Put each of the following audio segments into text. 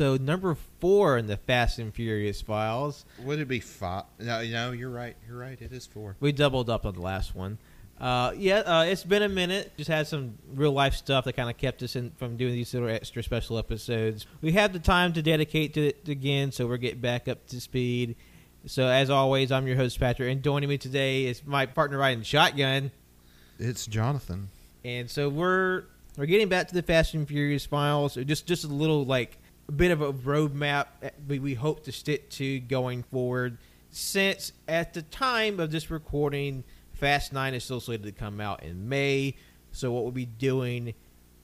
Episode number four in the Fast and Furious files. Would it be five? No, no, you're right. You're right. It is four. We doubled up on the last one. Uh, yeah, uh, it's been a minute. Just had some real life stuff that kind of kept us in, from doing these little extra special episodes. We have the time to dedicate to it again, so we're getting back up to speed. So, as always, I'm your host, Patrick, and joining me today is my partner riding shotgun. It's Jonathan. And so we're we're getting back to the Fast and Furious files. Just just a little like a bit of a roadmap we, we hope to stick to going forward. Since at the time of this recording, Fast Nine is still slated to come out in May. So what we'll be doing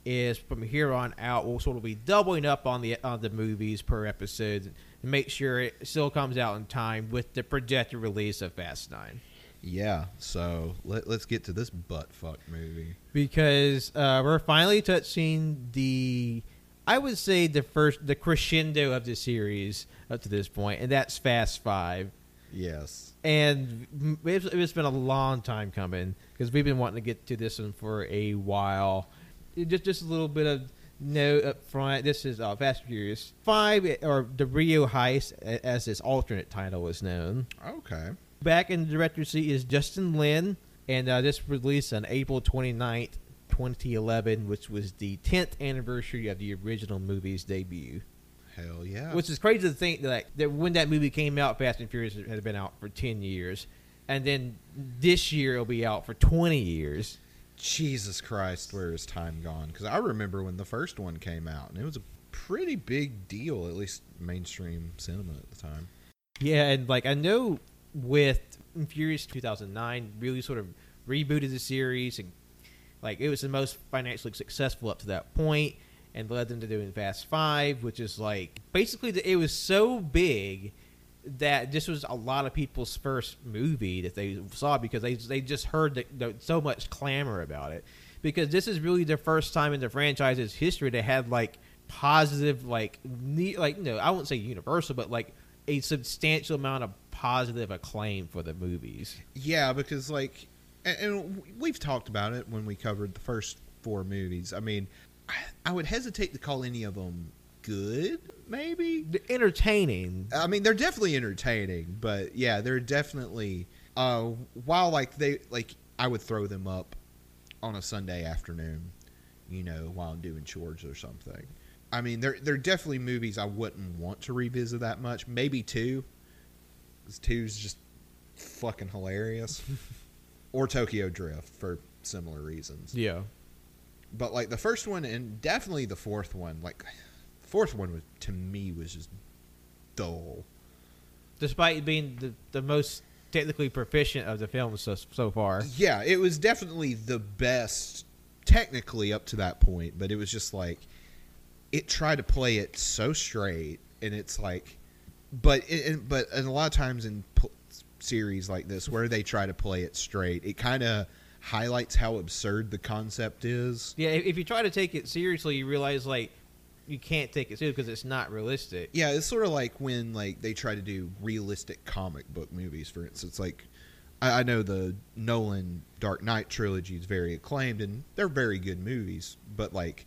is from here on out, we'll sort of be doubling up on the on the movies per episode and make sure it still comes out in time with the projected release of Fast Nine. Yeah. So let, let's get to this butt fuck movie. because uh, we're finally touching the I would say the first the crescendo of the series up to this point, and that's Fast Five. Yes. And it's, it's been a long time coming because we've been wanting to get to this one for a while. It- Just just a little bit of note up front. This is uh, Fast and Furious Five, or the Rio Heist, as its alternate title is known. Okay. Back in the director's seat is Justin Lin, and uh, this released on April 29th, 2011, which was the 10th anniversary of the original movie's debut. Hell yeah. Which is crazy to think that, like, that when that movie came out, Fast and Furious had been out for 10 years, and then this year it'll be out for 20 years. Jesus Christ, where is time gone? Because I remember when the first one came out, and it was a pretty big deal, at least mainstream cinema at the time. Yeah, and like I know with Furious 2009 really sort of rebooted the series and like it was the most financially successful up to that point and led them to doing Fast 5, which is like basically it was so big that this was a lot of people's first movie that they saw because they they just heard the, the, so much clamor about it because this is really the first time in the franchise's history that had like positive like ne- like no I wouldn't say universal but like a substantial amount of positive acclaim for the movies. Yeah, because like, and, and we've talked about it when we covered the first four movies. I mean, I, I would hesitate to call any of them good. Maybe entertaining. I mean, they're definitely entertaining, but yeah, they're definitely. Uh, while like they like, I would throw them up on a Sunday afternoon, you know, while I'm doing chores or something. I mean, they're they're definitely movies I wouldn't want to revisit that much. Maybe two, because two's just fucking hilarious, or Tokyo Drift for similar reasons. Yeah. But like the first one and definitely the fourth one, like the fourth one was to me was just dull. Despite being the, the most technically proficient of the films so, so far. Yeah, it was definitely the best technically up to that point, but it was just like it tried to play it so straight, and it's like, but it, but and a lot of times in series like this where they try to play it straight, it kind of highlights how absurd the concept is. Yeah, if, you try to take it seriously, you realize like you can't take it seriously because it's not realistic. Yeah, it's sort of like when like they try to do realistic comic book movies. For instance, like I, I know the Nolan Dark Knight trilogy is very acclaimed, and they're very good movies. But like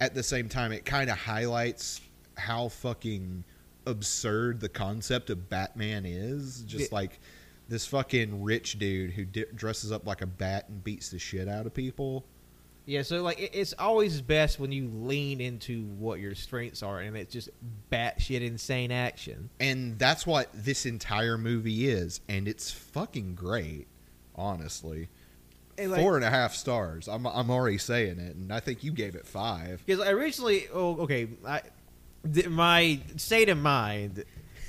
at the same time, it kind of highlights how fucking absurd the concept of Batman is. Just Yeah. like this fucking rich dude who di- dresses up like a bat and beats the shit out of people. Yeah, so like it, it's always best when you lean into what your strengths are, and it's just batshit insane action. And that's what this entire movie is, and it's fucking great, honestly. And, like- Four and a half stars. I'm I'm already saying it, and I think you gave it five. Because I originally, oh, okay, I, my state of mind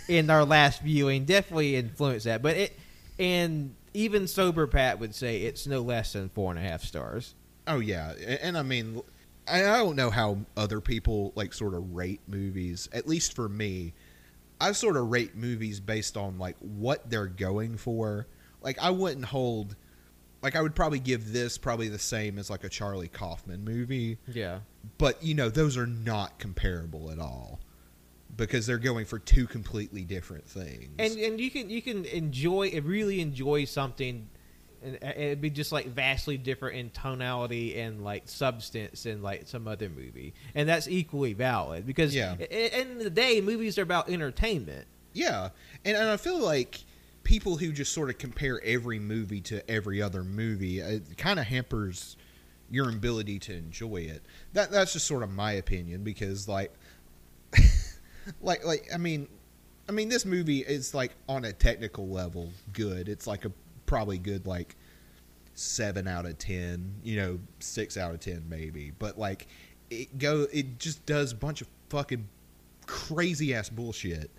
in our last viewing definitely influenced that. But it, and even sober Pat would say it's no less than four and a half stars. Oh yeah, and, and I mean, I, I don't know how other people like sort of rate movies. At least for me, I sort of rate movies based on like what they're going for. Like I wouldn't hold. Like I would probably give this probably the same as like a Charlie Kaufman movie, Yeah. but you know those are not comparable at all because they're going for two completely different things. And and you can you can enjoy it really enjoy something, and it'd be just like vastly different in tonality and like substance than like some other movie, and that's equally valid because Yeah. at the end of the day, movies are about entertainment. Yeah, and, and I feel like people who just sort of compare every movie to every other movie uh, it kind of hampers your ability to enjoy it. That that's just sort of my opinion because like like like I mean I mean this movie is like on a technical level good. It's like a probably good like 7 out of 10, you know, 6 out of 10 maybe. But like it go it just does a bunch of fucking crazy ass bullshit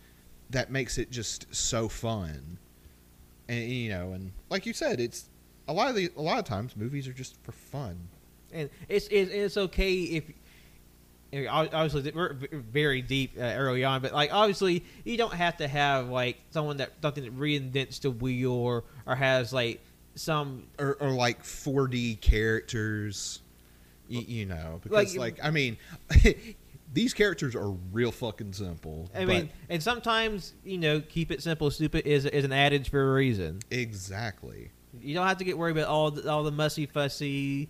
that makes it just so fun. And you know, and like you said, it's a lot of the a lot of times movies are just for fun. and it's it's, it's okay if I mean, ob- obviously we're very deep uh, early on, but like obviously you don't have to have like someone that something that reinvents the wheel or, or has like some Or, or like 4D characters, you, you know, because Like- like, I mean, these characters are real fucking simple. I mean, and sometimes you know, keep it simple, stupid is is an adage for a reason. exactly. You don't have to get worried about all the, all the mussy fussy,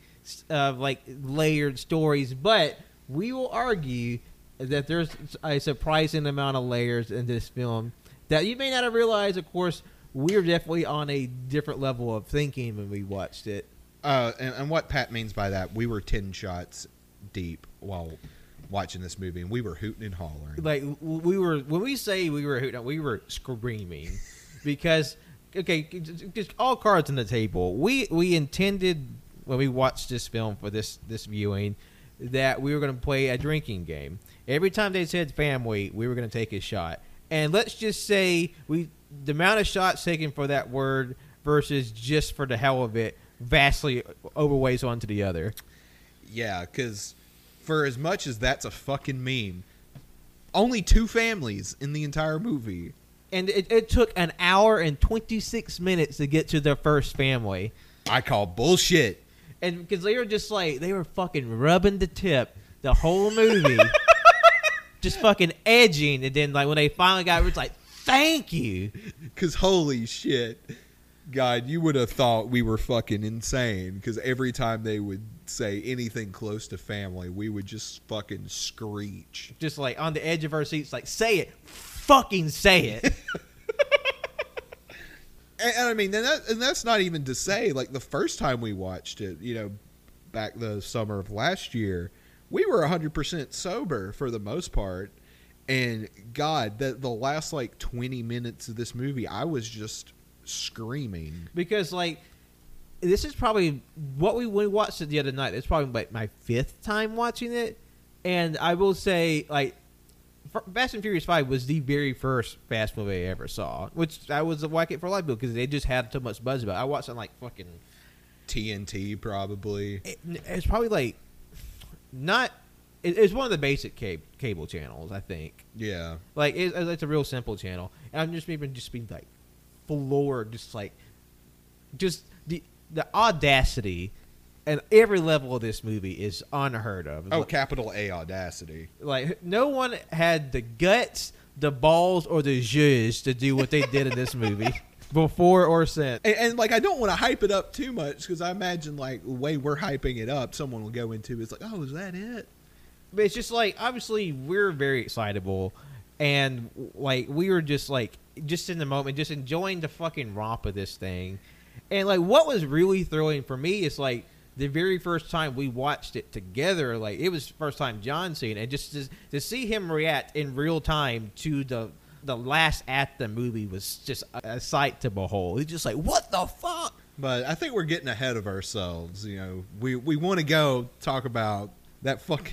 uh, like layered stories. But we will argue that there's a surprising amount of layers in this film that you may not have realized. Of course, we're definitely on a different level of thinking when we watched it. Uh, and, and what Pat means by that, we were ten shots deep while watching this movie, and we were hooting and hollering. like we were when we say we were hooting, we were screaming because okay, just- all cards on the table. We we intended when we watched this film for this this viewing that we were going to play a drinking game. Every time they said family, we were going to take a shot. And let's just say we the amount of shots taken for that word versus just for the hell of it vastly overweighs one to the other. Yeah, because for as much as that's a fucking meme, only two families in the entire movie. And it, it took an hour and 26 minutes to get to their first family. I call bullshit. And because they were just like, they were fucking rubbing the tip the whole movie. just fucking edging. And then, like, when they finally got it, it's like, thank you. Because holy shit, God, you would have thought we were fucking insane. Because every time they would say anything close to family, we would just fucking screech. Just like on the edge of our seats, like, say it. Fucking say it. And, and I mean, and, that, and that's not even to say like the first time we watched it, you know, back the summer of last year, we were 100% sober for the most part. And God, the, the last like 20 minutes of this movie, I was just screaming. because, like, this is probably what we, we watched it the other night. It's probably like my fifth time watching it. And I will say, like, Fast and Furious Five was the very first fast movie I ever saw, which I was a whack it for life because they just had so much buzz about. it. I watched it on, like fucking. TNT, probably. It, it's probably like not. It, it's one of the basic cable cable channels, I think. Yeah. Like it, it's a real simple channel, and I'm just even just being like floored, just like just the audacity and every level of this movie is unheard of. Oh, Like- capital A audacity. like no one had the guts, the balls, or the zhuzh to do what they did in this movie before or since. And, and like, I don't want to hype it up too much because I imagine like the way we're hyping it up, someone will go into it's like, oh, is that it? But it's just like obviously we're very excitable, and like we were just like just in the moment, just enjoying the fucking romp of this thing. And like what was really thrilling for me is like the very first time we watched it together, like it was first time John seeing it, and just to, to see him react in real time to the the last act of the movie was just a, a sight to behold. He's just like, what the fuck? But I think we're getting ahead of ourselves. You know, we we want to go talk about that fucking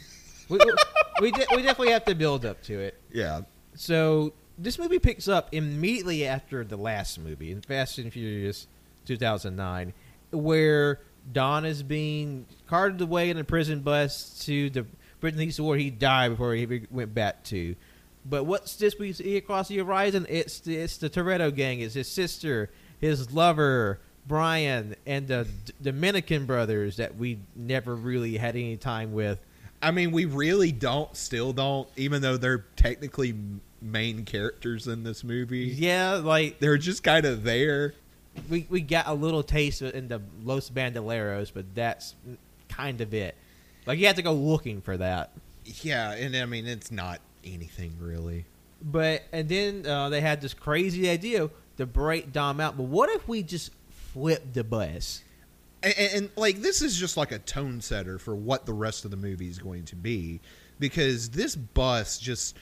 we, we, we, de- we definitely have to build up to it. yeah. So this movie picks up immediately after the last movie, in Fast and Furious 2009, where Dom is being carted away in a prison bus to the prison he swore he died before he went back to. But what's this we see across the horizon? It's the, it's the Toretto gang. It's his sister, his lover, Brian, and the D- Dominican brothers that we never really had any time with. I mean, we really don't, still don't, even though they're technically main characters in this movie. Yeah, like They're just kind of there. We we got a little taste in the Los Bandoleros, but that's kind of it. Like you have to go looking for that. Yeah, and I mean, it's not anything really. But and then uh, they had this crazy idea to break Dom out. But what if we just flip the bus? and, and, and, like this is just like a tone setter for what the rest of the movie is going to be because this bus just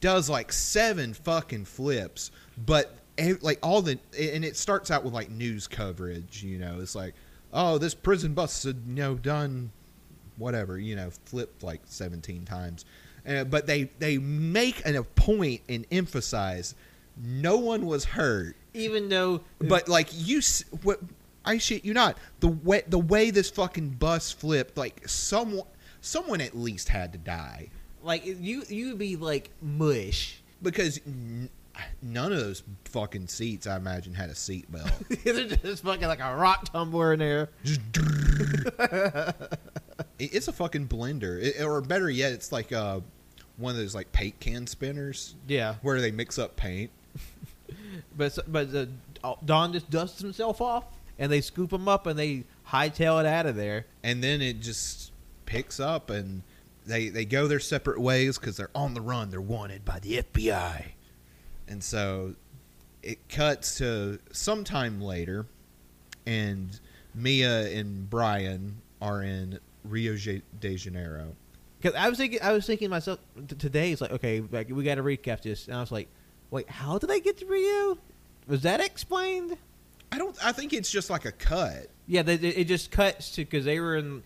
does like seven fucking flips but like all the and it starts out with like news coverage you know it's like oh this prison bus you know done whatever you know flipped like 17 times uh, but they they make an, a point and emphasize no one was hurt Even though, but like you, s- what I shit you not. The way the way this fucking bus flipped, like someone someone at least had to die like you you'd be like mush. because none of those fucking seats, I imagine, had a seat belt. They're just fucking like a rock tumbler in there. It's a fucking blender, It- or better yet, it's like uh, one of those like paint can spinners Yeah, where they mix up paint. but but uh, Dom just dusts himself off, and they scoop him up and they hightail it out of there. and then it just picks up and they they go their separate ways because they're on the run they're wanted by the fbi and so it cuts to sometime later and mia and brian are in rio de janeiro Because I was thinking, I was thinking myself t- today. It's like, okay, like we got to recap this, and I was like, wait, how did they get to Rio? Was that explained? i don't i think it's just like a cut Yeah, they, they- it just cuts to because they were in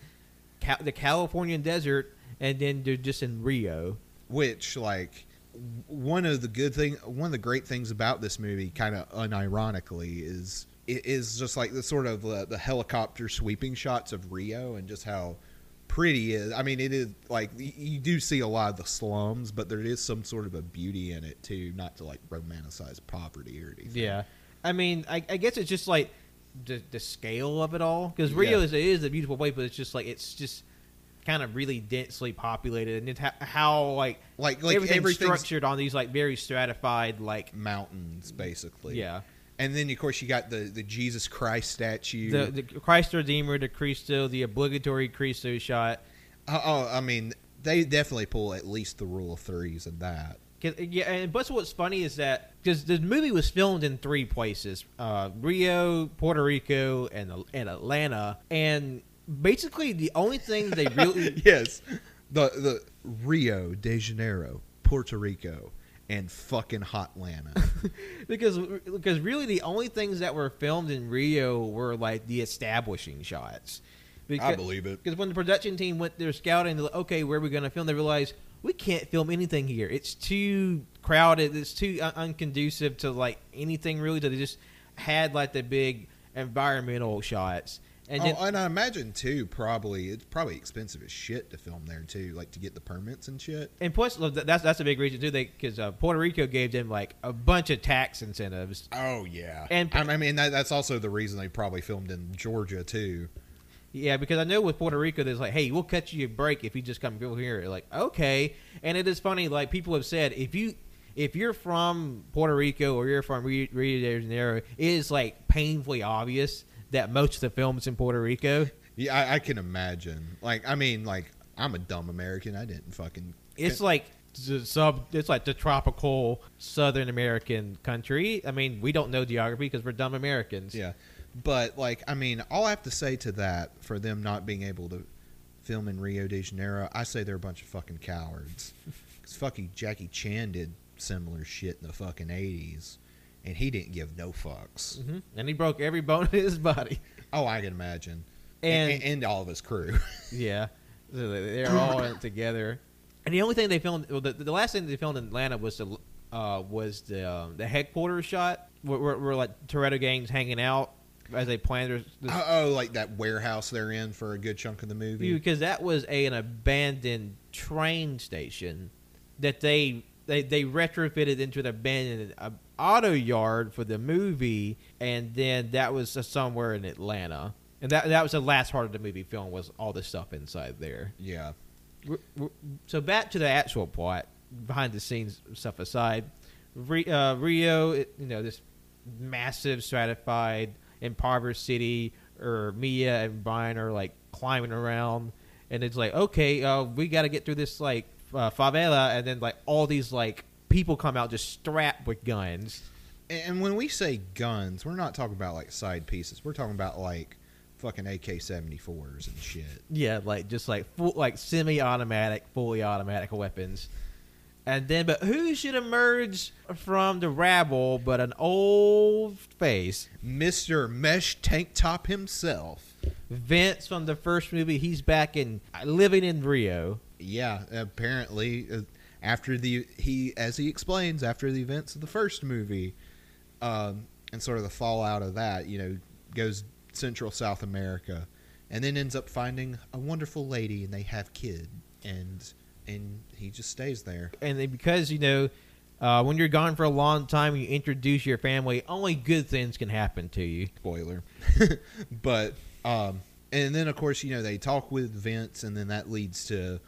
Ca- the Californian desert, and then they're just in Rio. which like one of the good thing one of the great things about this movie kind of unironically is it is just like the sort of uh, the helicopter sweeping shots of rio and just how pretty it is. I mean it is like you do see a lot of the slums but there is some sort of a beauty in it too not to like romanticize poverty or anything. Yeah, I mean, I, I guess it's just like the the scale of it all because Rio Yeah. is it is a beautiful place, but it's just like it's just kind of really densely populated, and it's how, how like like like everything's structured on these like very stratified like mountains basically yeah. and then of course you got the the jesus christ statue The, the Christ Redeemer, the Cristo, the obligatory Cristo shot. oh, oh i mean they definitely pull at least the rule of threes in that. Yeah, and but what's funny is that because the movie was filmed in three places: uh, Rio, Puerto Rico, and and Atlanta. And basically, the only thing they really yes, the the Rio de Janeiro, Puerto Rico, and fucking Hotlanta. because because really the only things that were filmed in Rio were like the establishing shots. I believe it. Because when the production team went there scouting, they're like, okay, where are we going to film? They realized we can't film anything here. It's too crowded. It's too un- unconducive to like anything really. So they just had like the big environmental shots. And oh, and I imagine too, probably it's probably expensive as shit to film there too, like to get the permits and shit. and plus, that's that's a big reason too. Because uh, Puerto Rico gave them like a bunch of tax incentives. Oh yeah, And- I mean that, that's also the reason they probably filmed in Georgia too. Yeah, because I know with Puerto Rico, there's like, hey, we'll cut you a break if you just come over here. Like, okay, and it is funny. Like people have said, if you if you're from Puerto Rico or you're from Rio de Janeiro, it is like painfully obvious that most of the films in Puerto Rico. Yeah, I, I can imagine. Like, I mean, like I'm a dumb American. I didn't fucking. It's like the sub. It's like the tropical Southern American country. I mean, we don't know geography because we're dumb Americans. Yeah, but like I mean, all I have to say to that for them not being able to film in Rio de Janeiro, I say they're a bunch of fucking cowards. Because fucking Jackie Chan did similar shit in the fucking eighties, and he didn't give no fucks. hmm And he broke every bone in his body. Oh, I can imagine. And- and, and all of his crew. Yeah, they're all together. And the only thing they filmed, well, the, the last thing they filmed in Atlanta was the uh, was the um, the headquarters shot where, where, where like Toretto gangs hanging out as they planned their, this, oh, oh, like that warehouse they're in for a good chunk of the movie. because that was a, an abandoned train station that they they, they retrofitted into an abandoned uh, auto yard for the movie, and then that was somewhere in Atlanta. And that that was the last part of the movie film was all the stuff inside there. Yeah. So back to the actual plot, behind the scenes stuff aside, uh, Rio, you know, this massive, stratified, impoverished city, or Mia and Brian are like climbing around, and it's like, okay, uh, we got to get through this like uh, favela, and then like all these like people come out just strapped with guns. And when we say guns, we're not talking about like side pieces. We're talking about like fucking AK 74s and shit. Yeah, like just like full, like semi-automatic, fully automatic weapons. And then, but who should emerge from the rabble but an old face? Mr. Mesh Tank Top himself. Vince from the first movie. He's back in living in Rio. Yeah, apparently uh, after the he as he explains after the events of the first movie um, and sort of the fallout of that, you know, goes Central South America and then ends up finding a wonderful lady and they have kid and and he just stays there. And then because you know, uh, when you're gone for a long time, you introduce your family. Only good things can happen to you. spoiler but um and then of course you know they talk with vince and then that leads to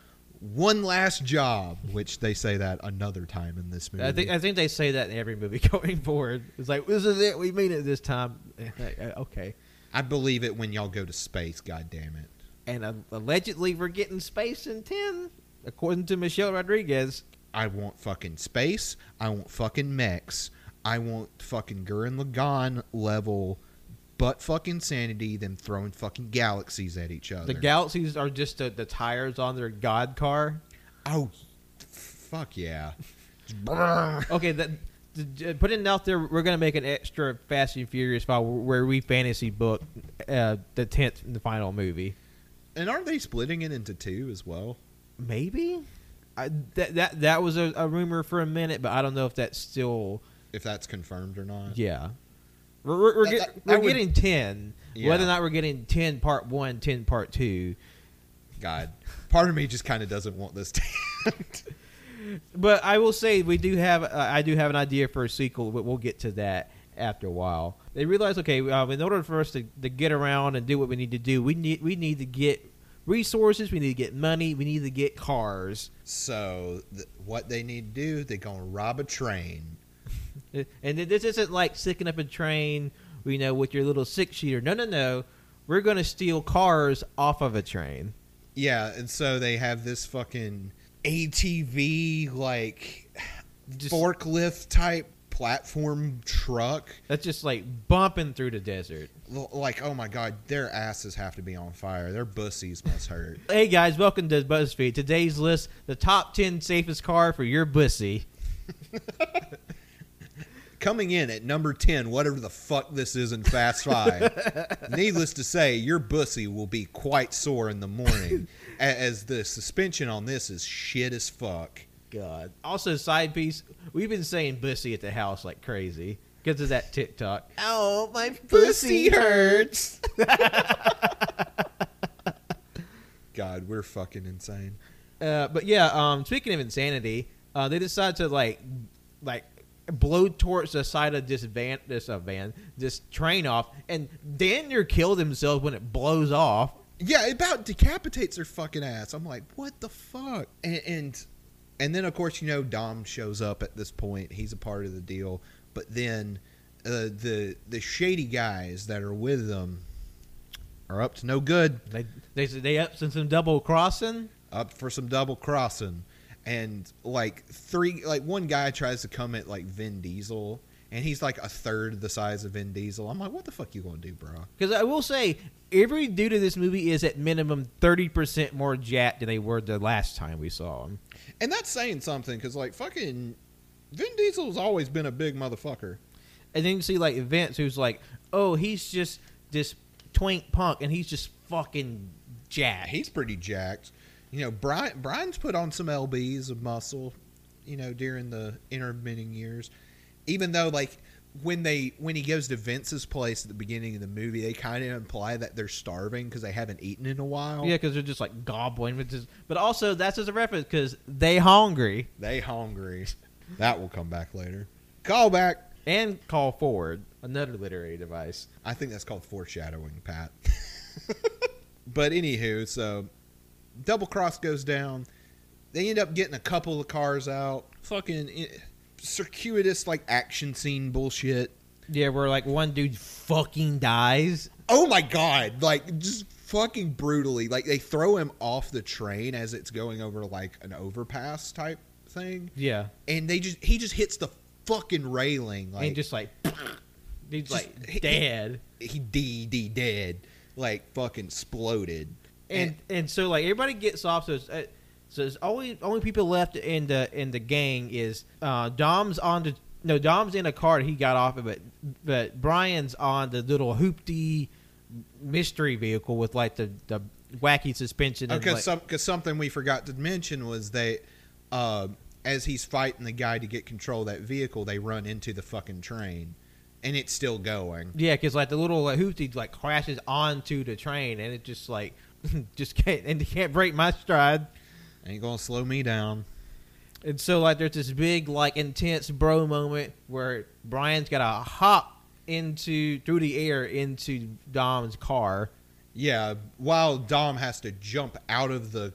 one last job which they say that another time in this movie I think I think they say that in every movie going forward. It's like this is it. We mean it this time. okay. I believe it when y'all go to space god damn it And uh, allegedly, we're getting space in ten, according to Michelle Rodriguez. i want fucking space i want fucking mechs i want fucking gurren lagann level butt fucking sanity them throwing fucking galaxies at each other The galaxies are just the, the tires on their god car. oh fuck yeah Okay, that. th- Putting it out there, we're gonna make an extra Fast and Furious file where we fantasy book uh, the tenth and the final movie. and aren't they splitting it into two as well Maybe I, that that that was a, a rumor for a minute, but I don't know if that's still if that's confirmed or not yeah. We're we're, we're, That- get, that- we're would- getting ten. Yeah. Whether or not we're getting ten part one, 10 part two, God, part of me just kind of doesn't want this to end. but I will say we do have uh, I do have an idea for a sequel, but we'll get to that after a while. They realize okay, uh, in order for us to, to get around and do what we need to do, we need we need to get resources, we need to get money, we need to get cars. so, th- what they need to do, they're going to rob a train. And th- this isn't like sticking up a train, you know, with your little six sheeter. No, no, no. We're going to steal cars off of a train. Yeah, and so they have this fucking ATV, like, Just- forklift type platform truck. That's just like bumping through the desert. Like, oh my god, their asses have to be on fire. Their bussies must hurt. Hey guys, welcome to BuzzFeed. Today's list: the top ten safest car for your bussy. Coming in at number 10, whatever the fuck this is in Fast Five. Needless to say, your bussy will be quite sore in the morning, as the suspension on this is shit as fuck. God. Also, side piece: we've been saying bussy at the house like crazy because of that TikTok. Oh, my bussy hurts. God, we're fucking insane. Uh, but yeah, um, speaking of insanity, uh, they decided to like, like blow towards the side of this van, this uh, van, this train off, and damn near killed himself when it blows off. Yeah, it about decapitates their fucking ass. I'm like, what the fuck? And, and and then of course you know Dom shows up at this point. He's a part of the deal. But then uh, the the shady guys that are with them are up to no good. They they they up to some double crossing. Up for some double crossing. And like three, like one guy tries to come at like Vin Diesel, and he's like a third the size of Vin Diesel. I'm like, what the fuck you gonna do, bro? Because I will say, every dude in this movie is at minimum thirty percent more jacked than they were the last time we saw them. And that's saying something because like fucking Vin Diesel's always been a big motherfucker. and then you see like Vince, who's like, oh, he's just this twink punk, and he's just fucking jacked. He's pretty jacked. You know, Brian Brian's put on some lbs of muscle. You know, during the intermitting years, even though like when they when he goes to Vince's place at the beginning of the movie, they kind of imply that they're starving because they haven't eaten in a while. yeah, because they're just like gobbling, which is, but also that's as a reference because they hungry they hungry. That will come back later. Call back. and call forward another literary device. I think that's called foreshadowing, Pat. but anywho, so double cross goes down. They end up getting a couple of cars out. Fucking eh, circuitous like action scene bullshit. Yeah, where like one dude fucking dies. Oh my god! Like just fucking brutally. Like they throw him off the train as it's going over like an overpass type thing, Yeah, and they just he just hits the fucking railing. Like and just like He's like he- dead. he D D dead, like fucking exploded. And and so like everybody gets off. So it's, uh, so it's only only people left in the in the gang is uh, Dom's on the no Dom's in a car that he got off of, but but Brian's on the little hoopty mystery vehicle with like the the wacky suspension. Because like- some, cause something we forgot to mention was that. uh, as he's fighting the guy to get control of that vehicle, they run into the fucking train, and it's still going. yeah, because like the little like, hoopty like crashes onto the train and it just like just can't and can't break my stride. Ain't gonna slow me down. And so like there's this big like intense bro moment where Brian's got to hop into through the air into Dom's car. Yeah, while Dom has to jump out of the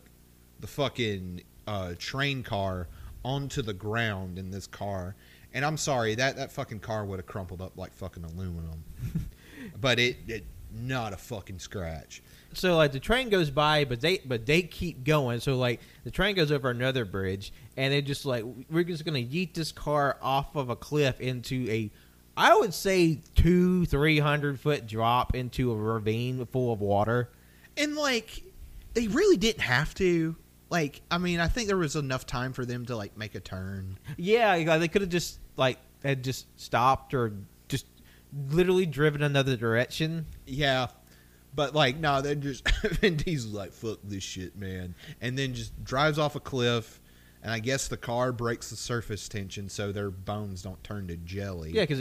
the fucking uh, train car onto the ground in this car. And I'm sorry, that, that fucking car would have crumpled up like fucking aluminum. but it, it not a fucking scratch. So like the train goes by, but they but they keep going. So like the train goes over another bridge, and they're just like we're just gonna yeet this car off of a cliff into a, I would say two three hundred foot drop into a ravine full of water. And like they really didn't have to. Like, I mean, I think there was enough time for them to like make a turn. Yeah, like, they could have just like had just stopped or just literally driven another direction. Yeah. But like, no, they just Vin Diesel's like, fuck this shit, man. And then just drives off a cliff and I guess the car breaks the surface tension so their bones don't turn to jelly. Yeah, because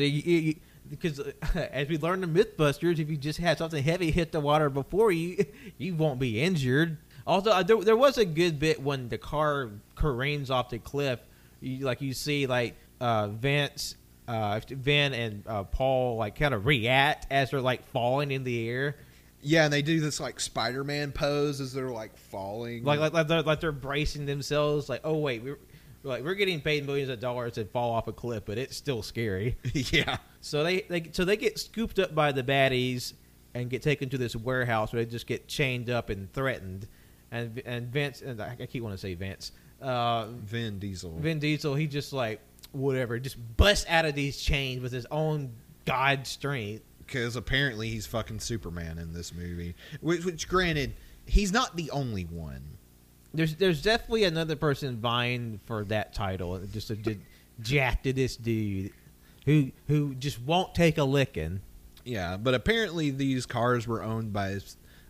because as we learned in MythBusters, if you just had something heavy hit the water before you, you won't be injured. Although uh, there, there was a good bit when the car careens off the cliff, you, like you see like uh, Vince, uh, Vin, and uh, Paul like kind of react as they're like falling in the air, Yeah, and they do this like Spider-Man pose as they're like falling. like like like they're, like they're bracing themselves. Like, oh wait, we're like we're getting paid millions of dollars to fall off a cliff, but it's still scary. yeah. So they, they so they get scooped up by the baddies and get taken to this warehouse where they just get chained up and threatened. And and Vince and I keep wanting to say Vince, uh, Vin Diesel. Vin Diesel, he just like whatever, just busts out of these chains with his own god strength. Because apparently he's fucking Superman in this movie. Which, which, granted, he's not the only one. There's there's definitely another person vying for that title, uh, just a jack to this dude who who just won't take a licking. Yeah, but apparently these cars were owned by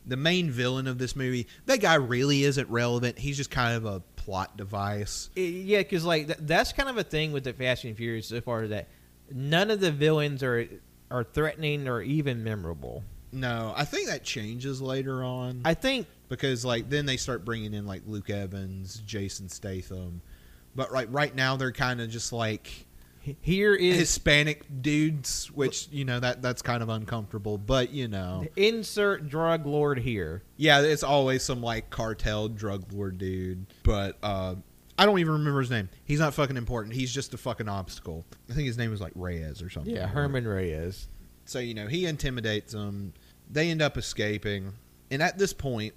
the main villain of this movie. That guy really isn't relevant. He's just kind of a plot device. Yeah, because like th- that's kind of a thing with the Fast and Furious so far that none of the villains are are threatening or even memorable. No, I think that changes later on I think because like then they start bringing in like Luke Evans, Jason Statham. But right right now they're kind of just like here is Hispanic dudes, which you know that that's kind of uncomfortable. But you know, insert drug lord here. yeah, it's always some like cartel drug lord dude. But uh, I don't even remember his name. He's not fucking important. He's just a fucking obstacle. I think his name was like Reyes or something. Yeah, Hernan Reyes. So you know he intimidates them. They end up escaping, and at this point,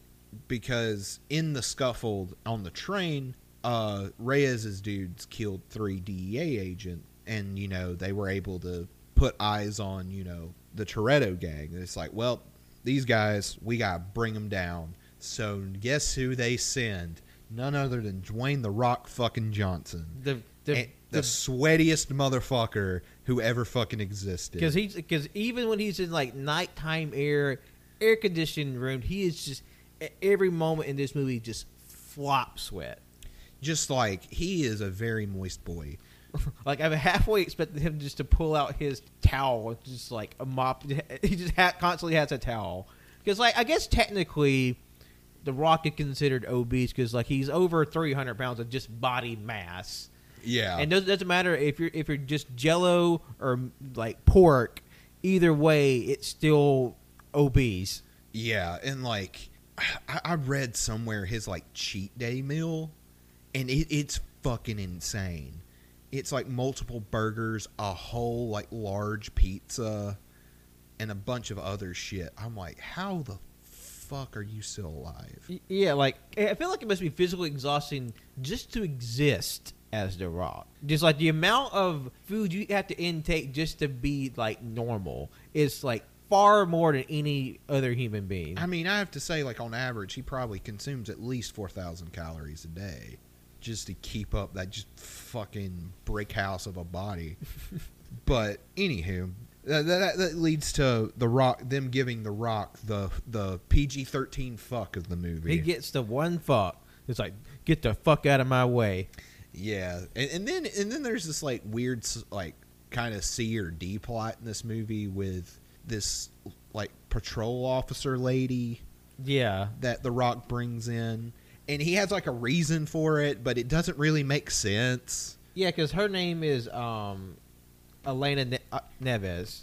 because in the scuffle on the train, uh, Reyes's dudes killed three DEA agents, and you know they were able to put eyes on you know the Toretto gang. And it's like, well, these guys, we gotta bring them down. So guess who they send? None other than Dwayne the Rock fucking Johnson. The The- the, the- sweatiest motherfucker who ever fucking existed. because he's because even when he's in like nighttime air, air conditioned room, he is just every moment in this movie just flop sweat. just like he is a very moist boy. Like I halfway expected him just to pull out his towel, just like a mop. He just ha- constantly has a towel because, like, I guess technically, the Rock is considered obese because, like, he's over three hundred pounds of just body mass, Yeah, and it doesn't matter if you're if you're just Jello or like pork. Either way, it's still obese. yeah, and like I, I read somewhere his like cheat day meal, and it, it's fucking insane. It's like multiple burgers, a whole like large pizza, and a bunch of other shit. I'm like, how the fuck are you still alive? Yeah, like I feel like it must be physically exhausting just to exist as The Rock. Just like the amount of food you have to intake just to be like normal is like far more than any other human being. I mean, I have to say, like on average, he probably consumes at least four thousand calories a day just to keep up that just fucking brick house of a body. but anywho, that, that, that leads to the Rock, them giving the Rock the the PG thirteen fuck of the movie. he gets the one fuck. It's like get the fuck out of my way. Yeah, and, and then and then there's this like weird like kind of C or D plot in this movie with this like patrol officer lady Yeah, that The Rock brings in, and he has like a reason for it, but it doesn't really make sense. yeah, because her name is um, Elena ne- uh, Neves.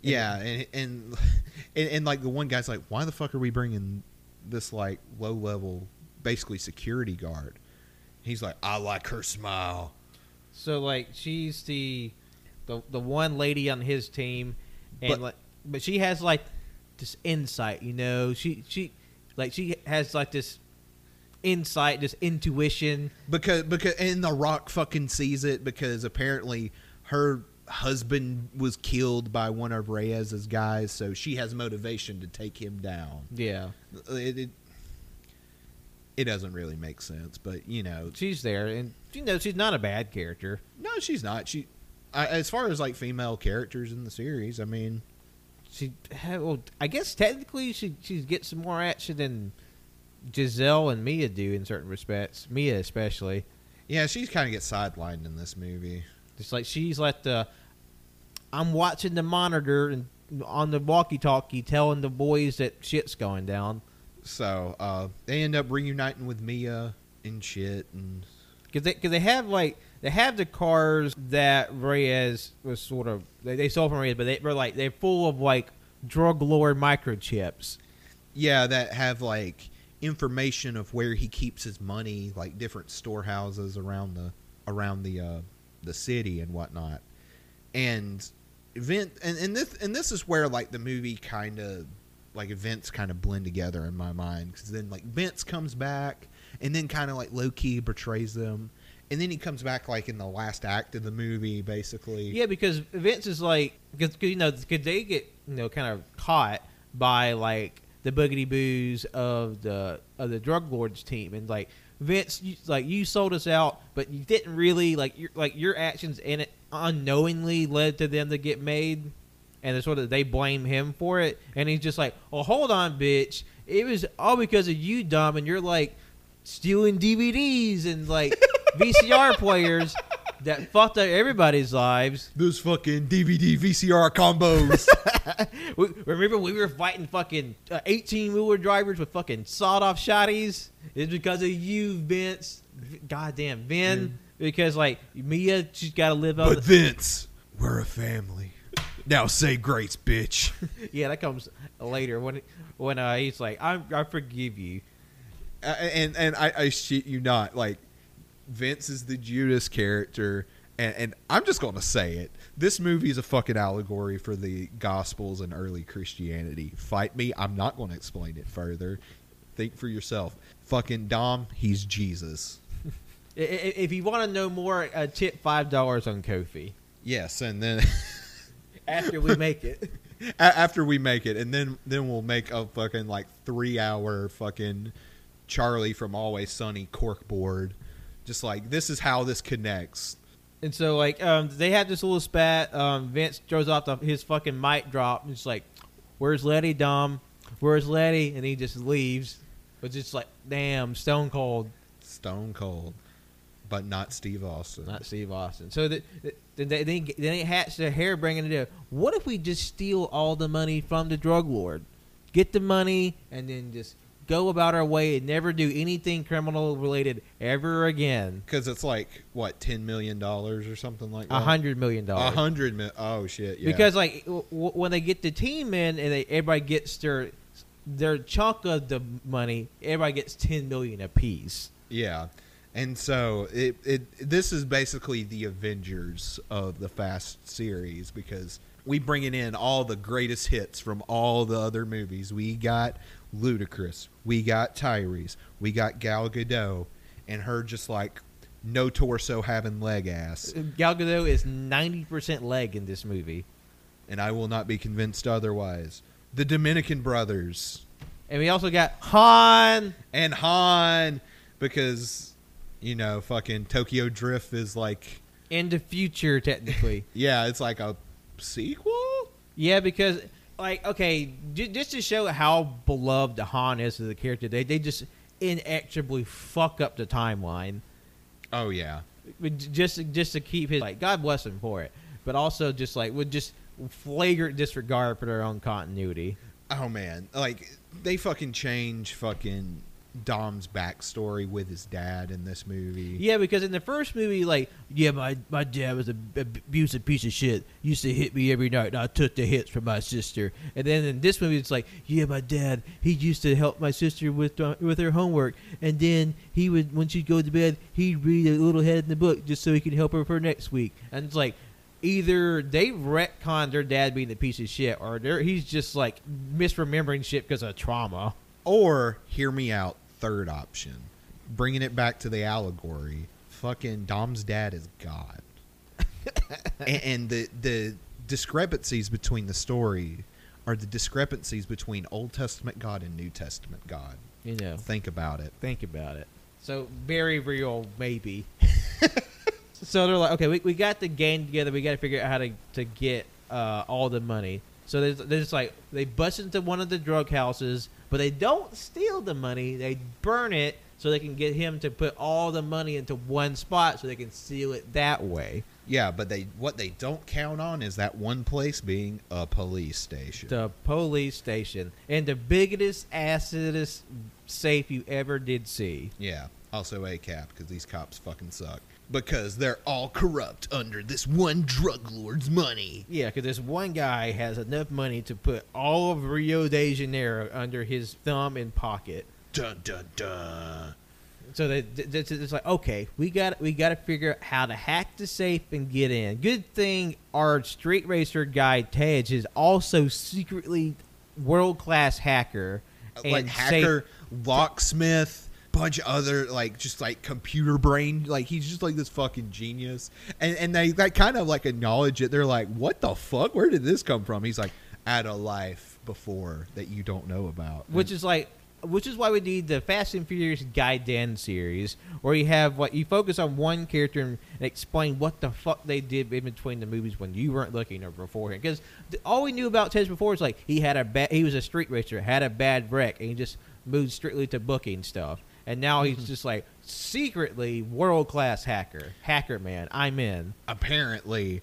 Yeah, and, and and and like the one guy's like, why the fuck are we bringing this like low level, basically security guard? He's like, I like her smile. So like she's the the the one lady on his team, and But- like but she has like this insight, you know. She she like she has like this insight, this intuition. because because and the rock fucking sees it because apparently her husband was killed by one of reyes's guys so she has motivation to take him down Yeah, it, it, it doesn't really make sense but you know she's there, and you know she's not a bad character. no she's not she I, as far as like female characters in the series i mean She well, I guess technically she she gets some more action than Giselle and Mia do in certain respects. Mia especially. yeah she's kind of gets sidelined in this movie Just like she's like the, I'm watching the monitor and on the walkie-talkie telling the boys that shit's going down. so uh they end up reuniting with mia and shit and Because they, cause they have like they have the cars that Reyes was sort of they, they sold from Reyes, but they were like they're full of like drug lord microchips. Yeah, that have like information of where he keeps his money, like different storehouses around the around the uh, the city and whatnot. And event and, and this and this is where like the movie kind of like events kind of blend together in my mind because then like Vince comes back and then kind of like low key betrays them. And then he comes back like in the last act of the movie, basically. Yeah, because Vince is like because you know because they get you know kind of caught by like the boogity boos of the of the drug lords team and like Vince you, like you sold us out but you didn't really like your like your actions in it unknowingly led to them to get made and it's sort of they blame him for it and he's just like "Oh, hold on bitch. It was all because of you dumb and you're like stealing DVDs and like VCR players that fucked up everybody's lives Those fucking DVD VCR combos. We- Remember we were fighting fucking eighteen wheeler drivers with fucking sawed off shotties? It's because of you, Vince. Goddamn, Vin. Because like Mia, she's got to live on. But The, Vince, we're a family. Now say grace, bitch. yeah, that comes later when when uh, he's like, I I forgive you. Uh, and and I, I shit you not. Like Vince is the Judas character, and, and I'm just going to say it. This movie is a fucking allegory for the Gospels and early Christianity. Fight me. I'm not going to explain it further. Think for yourself. Fucking Dom, he's Jesus. If you want to know more, uh, tip five dollars on Ko-fi Yes, and then after we make it. After we make it, and then then we'll make a fucking like three hour fucking Charlie from Always Sunny cork board. Just like this is how this connects. And so like um, they have this little spat. Um, Vince throws off the, his fucking mic drop and it's like, "Where's Letty, Dom? Where's Letty?" And he just leaves. But just like, damn, Stone Cold, Stone Cold, but not Steve Austin. not Steve Austin. So that then they then they hatch their hair bringing it up. What if we just steal all the money from the drug lord, get the money, and then just go about our way and never do anything criminal related ever again? Because it's like what ten million dollars or something like that. A hundred million A dollars. hundred mil. Oh shit! Yeah. Because like w- w- when they get the team in and they, everybody gets their their chunk of the money, everybody gets ten million apiece. yeah, and so it it this is basically the Avengers of the Fast series because we bringing in all the greatest hits from all the other movies. We got Ludacris, we got Tyrese, we got Gal Gadot, and her just like no torso having leg ass, uh, Gal Gadot is ninety percent leg in this movie, and I will not be convinced otherwise. The Dominican brothers. and we also got Han. and Han because you know fucking Tokyo Drift is like in the future, technically. yeah, it's like a sequel. yeah, because like okay, j- just to show how beloved Han is as a character, they they just inexorably fuck up the timeline. Oh yeah, just just to keep his like God bless him for it, but also just like with just flagrant disregard for their own continuity. oh man, like they fucking change fucking Dom's backstory with his dad in this movie. Yeah, because in the first movie, like, yeah, my my dad was an abusive piece of shit. Used to hit me every night, and I took the hits from my sister. And then in this movie, it's like, yeah, my dad, he used to help my sister with uh, with her homework, and then he would when she'd go to bed, he'd read a little head in the book just so he could help her for next week. And it's like. Either they retcon their dad being a piece of shit, or he's just like misremembering shit because of trauma. Or hear me out. Third option, bringing it back to the allegory. Fucking Dom's dad is God, and, and the the discrepancies between the story are the discrepancies between Old Testament God and New Testament God. You know, Think about it. think about it. So very real, maybe. so they're like, okay, we, we got the gang together. We got to figure out how to to get uh, all the money. So they're, they're just like they bust into one of the drug houses, but they don't steal the money. They burn it so they can get him to put all the money into one spot, so they can seal it that way. Yeah, but they what they don't count on is that one place being a police station. The police station and the biggest, acidest safe you ever did see. Yeah, also a cap because these cops fucking suck because they're all corrupt under this one drug lord's money. Yeah, because this one guy has enough money to put all of Rio de Janeiro under his thumb and pocket. Dun dun dun. So they, th- th- it's like, okay, we got we got to figure out how to hack the safe and get in. Good thing our street racer guy Tej is also secretly world class hacker. Like and hacker, locksmith, bunch of other like just like computer brain. Like he's just like this fucking genius. And and they like kind of like acknowledge it. They're like, what the fuck? Where did this come from? He's like, at a life before that you don't know about. which is like which is why we need the Fast and Furious Gaiden series, where you have what you focus on one character and explain what the fuck they did in between the movies when you weren't looking or beforehand. Because all we knew about Tej before is like he had a bad, he was a street racer, had a bad wreck, and he just moved strictly to booking stuff. And now he's just like secretly world class hacker, hacker man. I'm in. apparently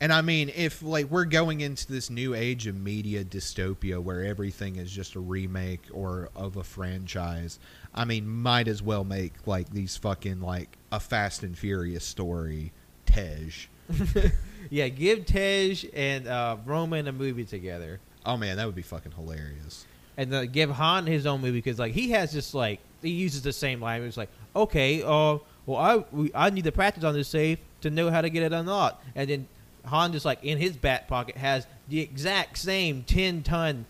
and i mean if like we're going into this new age of media dystopia where everything is just a remake or of a franchise i mean might as well make like these fucking like a fast and furious story tej Yeah, give Tej and uh, Roman a movie together. oh man that would be fucking hilarious and uh, give Han his own movie because like he has just like he uses the same language. It's like, okay, uh, well I we, I need to practice on this safe to know how to get it unlocked, and then Han just like in his back pocket has the exact same ten ton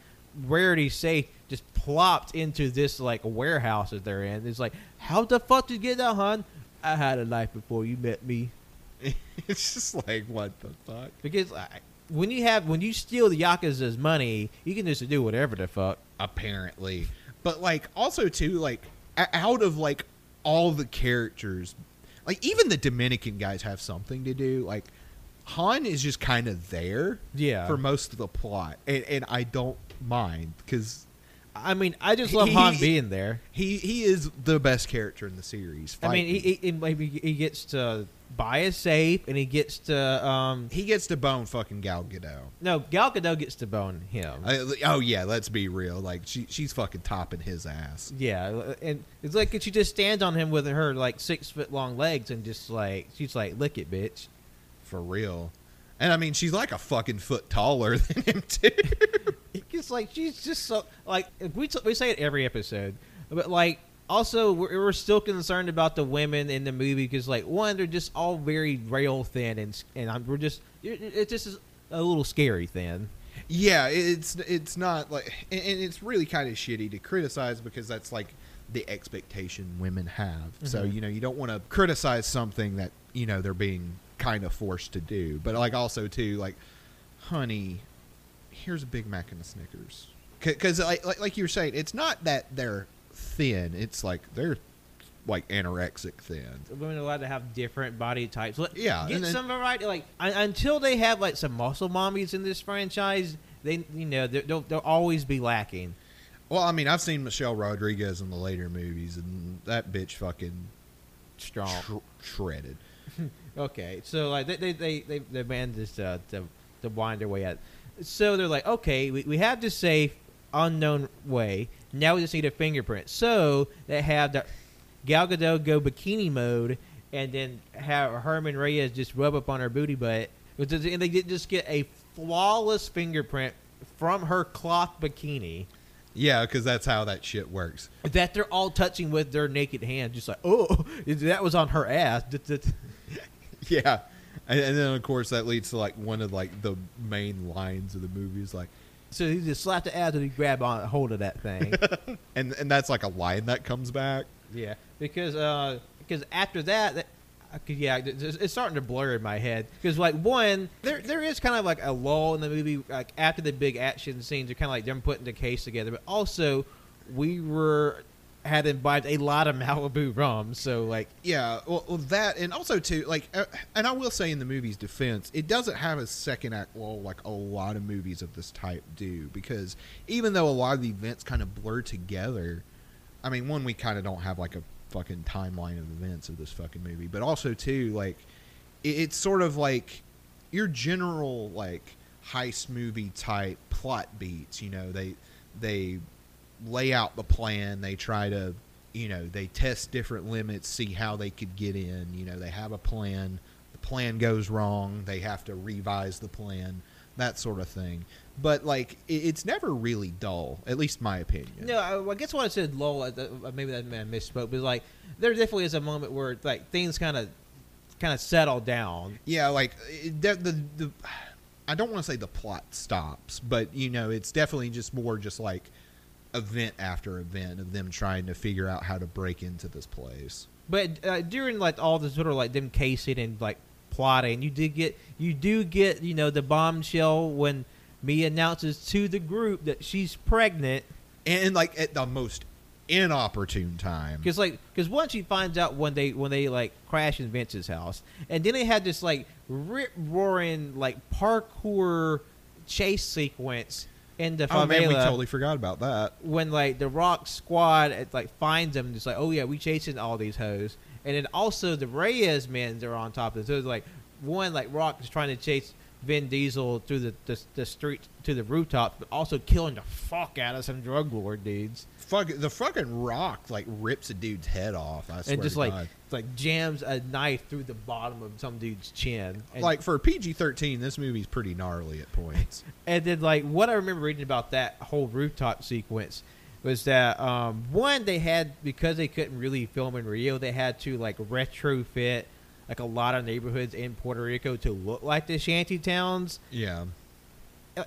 rarity safe just plopped into this like warehouse that they're in. It's like, how the fuck did you get that, Han? I had a life before you met me. it's just like what the fuck Because uh, when you have when you steal the yakuza's money, you can just do whatever the fuck. apparently but like also too like out of like all the characters like even the Dominican guys have something to do. Like Han is just kind of there Yeah. for most of the plot, and, and I don't mind because I mean, I just love He- Han being there. he he is the best character in the series. I mean, he, he, he maybe he gets to buy a safe, and he gets to um. he gets to bone fucking Gal Gadot. No, Gal Gadot gets to bone him. I, oh yeah, let's be real. Like she she's fucking topping his ass. yeah, and it's like she just stands on him with her like six foot long legs, and just like she's like, "Lick it, bitch." For real. And I mean, she's like a fucking foot taller than him too. It's like she's just so like we we say it every episode, but like also we're, we're still concerned about the women in the movie because like one they're just all very rail thin and and I'm, we're just it, it just is a little scary thin. yeah, it's it's not like, and it's really kind of shitty to criticize because that's like the expectation women have. So Mhm. you know, you don't want to criticize something that you know they're being kind of forced to do. But like also too, like, honey, here's a Big Mac and a Snickers. Because like, like like you were saying, it's not that they're thin. It's like they're like anorexic thin. Women are allowed to have different body types. Let, Yeah, get then- some variety. Like until they have like some muscle mommies in this franchise, they you know they'll they'll always be lacking. Well, I mean, I've seen Michelle Rodriguez in the later movies, and that bitch fucking Strong. sh- shredded. Okay, so like they they they they, they managed to, to to wind their way out. So they're like, okay, we, we have this safe unknown way. Now we just need a fingerprint. So they have the Gal Gadot go bikini mode, and then have Hernan Reyes just rub up on her booty butt, and they just get a flawless fingerprint from her cloth bikini Yeah, because that's how that shit works. that they're all touching with their naked hands, just like, oh, that was on her ass. Yeah, and, and then of course that leads to like one of like the main lines of the movie is like, So he just slapped the ass and he grabbed on hold of that thing. and and that's like a line that comes back. yeah, because uh, because after that, that yeah, it's it's starting to blur in my head. Because like one, there there is kind of like a lull in the movie. Like after the big action scenes, are kind of like them putting the case together. But also, we were had imbibed a lot of Malibu rum, so like Yeah, well, that and also too like, uh, and I will say in the movie's defense, it doesn't have a second act lull like a lot of movies of this type do because even though a lot of the events kind of blur together, I mean, one we kind of don't have like a fucking timeline of events of this fucking movie, but also too like, it, it's sort of like your general like heist movie type plot beats. You know, they they lay out the plan. They try to, you know, they test different limits, see how they could get in. You know, they have a plan. The plan goes wrong. They have to revise the plan. That sort of thing. But like, it, it's never really dull. At least my opinion. No, I, I guess when I said lull, I- uh, maybe that man misspoke. But like, there definitely is a moment where like things kind of kind of settle down. Yeah, like the, the the I don't want to say the plot stops, but you know, it's definitely just more just like event after event of them trying to figure out how to break into this place. But uh, during like all the sort of like them casing and like plotting, you did get you do get you know the bombshell when Mia announces to the group that she's pregnant And like at the most inopportune time. because like because once she finds out when they when they like crash in Vince's house, and then they had this like rip roaring like parkour chase sequence in the Oh man, we totally forgot about that. when like the Rock squad it, like finds them, and it's like, oh yeah, we chasing all these hoes, and then also the Reyes men are on top of it. So it's like one like Rock is trying to chase Vin Diesel through the the, the street to the rooftop, but also killing the fuck out of some drug lord dudes, Fuck the fucking rock like rips a dude's head off. I swear and just like God. like jams a knife through the bottom of some dude's chin. And, like for PG thirteen, this movie's pretty gnarly at points. And then, like, what I remember reading about that whole rooftop sequence was that um, one they had because they couldn't really film in Rio, they had to like retrofit like a lot of neighborhoods in Puerto Rico to look like the shanty towns yeah.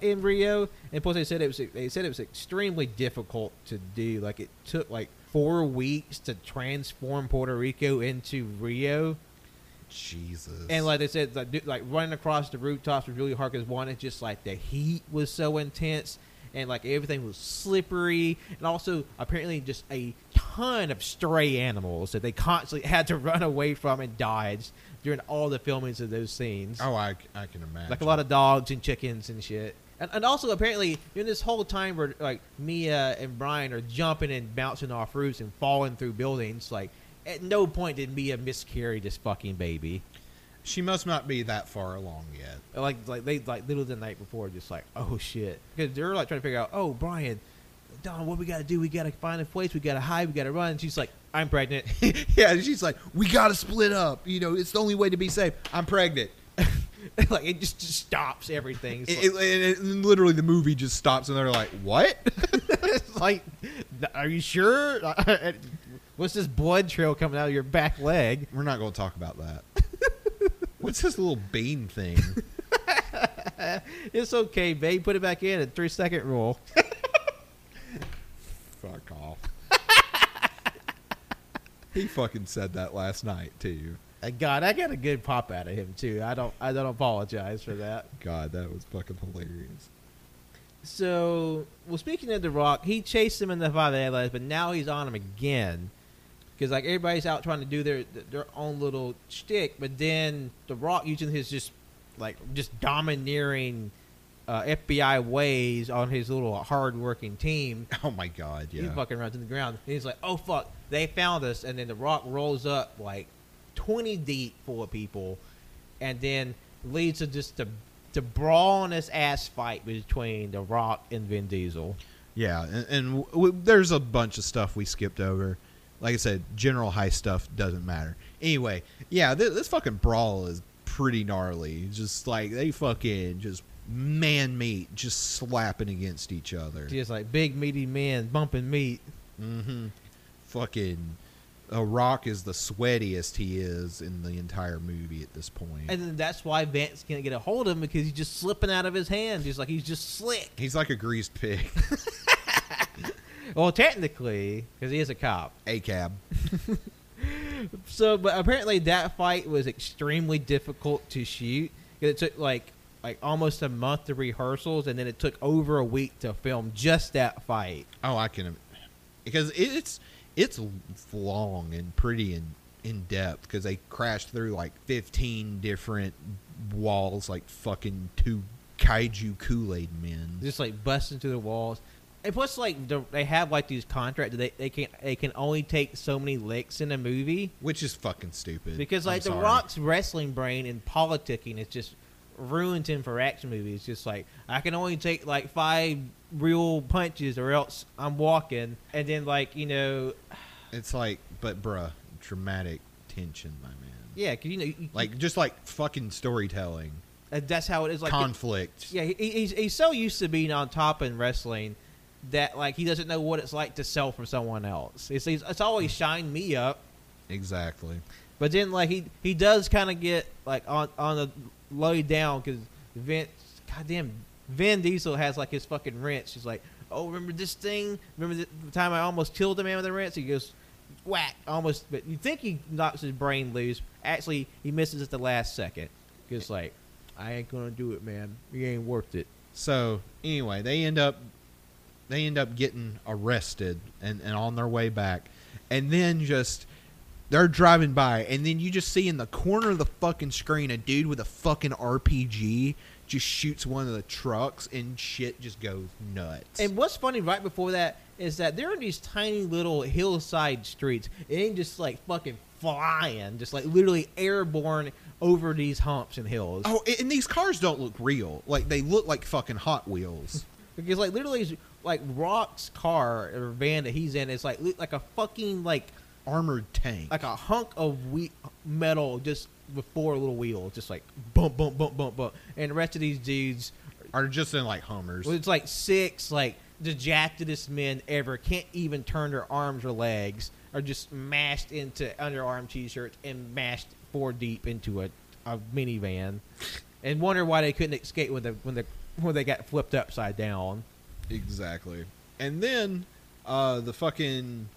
in Rio. And plus, they said it was they said it was extremely difficult to do. Like, it took like four weeks to transform Puerto Rico into Rio. Jesus. And like they said, like, like running across the rooftops was really hard because one, it's just like the heat was so intense, and like everything was slippery, and also apparently just a ton of stray animals that they constantly had to run away from and dodge during all the filmings of those scenes. Oh, I, I can imagine. Like a lot of dogs and chickens and shit. And, and also apparently during this whole time where like Mia and Brian are jumping and bouncing off roofs and falling through buildings, like at no point did Mia miscarry this fucking baby. She must not be that far along yet. Like like they like little the night before, just like oh shit, because they're like trying to figure out oh Brian, Dom, what we gotta do? We gotta find a place. We gotta hide. We gotta run. And she's like I'm pregnant. yeah, she's like, we gotta split up. You know, it's the only way to be safe. I'm pregnant. like it just, just stops everything. It, like, it- it- literally, the movie just stops, and they're like, "What?" it's like, are you sure? What's this blood trail coming out of your back leg? We're not going to talk about that. What's this little bean thing? It's okay, babe. Put it back in at three second rule. Fuck off. he fucking said that last night too. Uh, God, I got a good pop out of him too. I don't. I don't apologize for that. God, that was fucking hilarious. So, well, speaking of The Rock, he chased him in the favelas, but now he's on him again. Because like everybody's out trying to do their their own little shtick, but then The Rock using his just like just domineering uh, FBI ways on his little hard-working team, Oh my god, he fucking runs to the ground. And he's like, "Oh fuck, they found us!" And then The Rock rolls up like twenty deep full of people, and then leads to just a to brawling ass fight between The Rock and Vin Diesel. Yeah, and, and w- w- there's a bunch of stuff we skipped over. Like I said, general high stuff doesn't matter. Anyway, yeah, this, this fucking brawl is pretty gnarly. Just like they fucking just man meat, just slapping against each other. Just like big meaty men bumping meat. Mm-hmm. Fucking, a Rock is the sweatiest he is in the entire movie at this point. And then that's why Vance can't get a hold of him because he's just slipping out of his hand, just like he's just slick. He's like a greased pig. Well, technically, because he is a cop. A cab. So, but apparently that fight was extremely difficult to shoot. It took like like almost a month of rehearsals, and then it took over a week to film just that fight. Oh, I can, because it's it's long and pretty in in depth because they crashed through like fifteen different walls, like fucking two kaiju Kool Aid men. Just like busting through the walls. And plus, like the, they have like these contracts. They they can they can only take so many licks in a movie Which is fucking stupid. because I'm like the sorry. Rock's wrestling brain and politicking is just ruined him for action movies. Just like I can only take like five real punches or else I'm walking. And then like you know, It's like, but bruh, dramatic tension, my man. yeah, 'cause, you know, you, Like just like fucking storytelling, uh, that's how it is. Like conflict. yeah, he, he's he's so used to being on top in wrestling that like he doesn't know what it's like to sell for someone else. It's it's, it's always mm. shine me up. Exactly. But then, like he he does kind of get like on on the low down because Vince, goddamn, Vin Diesel has like his fucking wrench. He's like, oh, remember this thing? Remember the time I almost killed the man with a wrench? He goes, whack, almost. But you think he knocks his brain loose? Actually, he misses at the last second. Because like, I ain't gonna do it, man. He ain't worth it. So anyway, they end up they end up getting arrested and, and on their way back. And then just they're driving by and then you just see in the corner of the fucking screen a dude with a fucking RPG just shoots one of the trucks and shit just goes nuts. And what's funny right before that is that they're in these tiny little hillside streets. It ain't just like fucking flying, just like literally airborne over these humps and hills. oh, and these cars don't look real. Like they look like fucking Hot Wheels. Because like literally, like Rock's car or van that he's in is like like a fucking like Armored tank. like a hunk of wheat metal just with four little wheels, just like bump bump bump bump bump. And the rest of these dudes, are just in like Hummers. well, it's like six like the jackedest men ever can't even turn their arms or legs, are just mashed into underarm t-shirts and mashed four deep into a, a minivan, and wonder why they couldn't escape when the when the when they got flipped upside down. Exactly. And then uh the fucking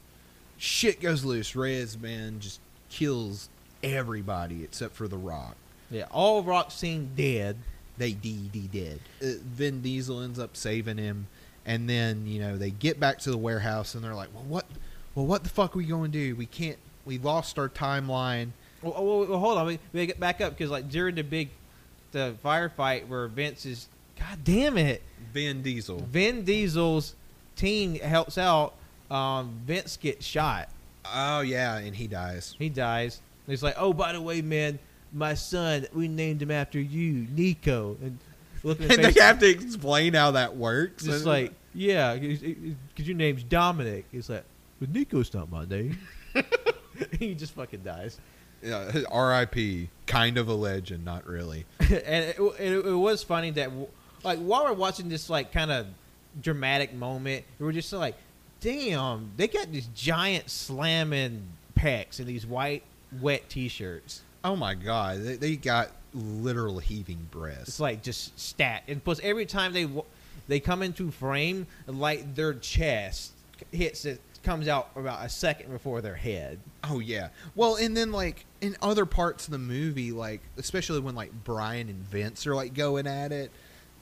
shit goes loose. Rez man just kills everybody except for the Rock. Yeah, all Rock seen dead. They DD dead. Uh, Vin Diesel ends up saving him, and then you know they get back to the warehouse and they're like, well, what, well, what the fuck are we going to do? We can't. We lost our timeline. Well, well, well, hold on. We, we get back up because like during the big the firefight where Vince is, God damn it, Vin Diesel. Vin Diesel's team helps out. Um, Vince gets shot. Oh yeah, and he dies. He dies. And he's like, oh, by the way, man, my son, we named him after you, Nico. And look at his And they have to explain how that works. It's like, yeah, because your name's Dominic. He's like, but Nico's not my name. he just fucking dies. yeah, R.I.P. Kind of a legend, not really. and it, it, it was funny that like while we're watching this like kind of dramatic moment we're just like damn they got these giant slamming pecs and these white wet t-shirts Oh my god, they, they got literal heaving breasts. it's like just stat and plus every time they they come into frame like their chest hits it comes out about a second before their head Oh yeah. Well, and then like in other parts of the movie, like especially when like Brian and Vince are like going at it,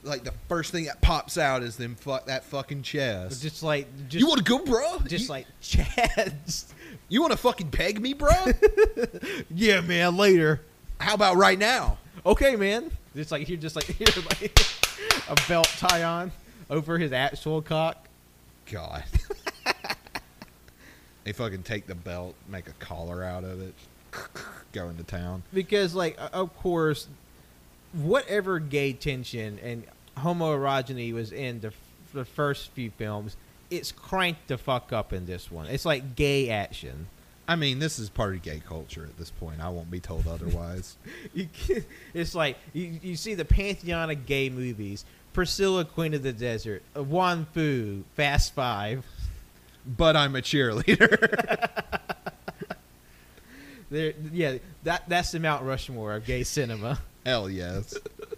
like the first thing that pops out is them fuck that fucking chest. just like just you want to go, bro? just you, like chads you want to fucking peg me, bro? yeah man later How about right now? okay, man. It's like you're just like here, like a belt tie on over his actual cock. God. they fucking take the belt, make a collar out of it, go into town. Because, like, of course, whatever gay tension and homoerogyny was in the, f- the first few films, it's cranked the fuck up in this one. It's like gay action. I mean, this is part of gay culture at this point. I won't be told otherwise. Can, it's like you, you see the pantheon of gay movies: Priscilla, Queen of the Desert, Wong Foo, Fast Five. but I'm a cheerleader. There, yeah, that that's the Mount Rushmore of gay cinema. Hell yes.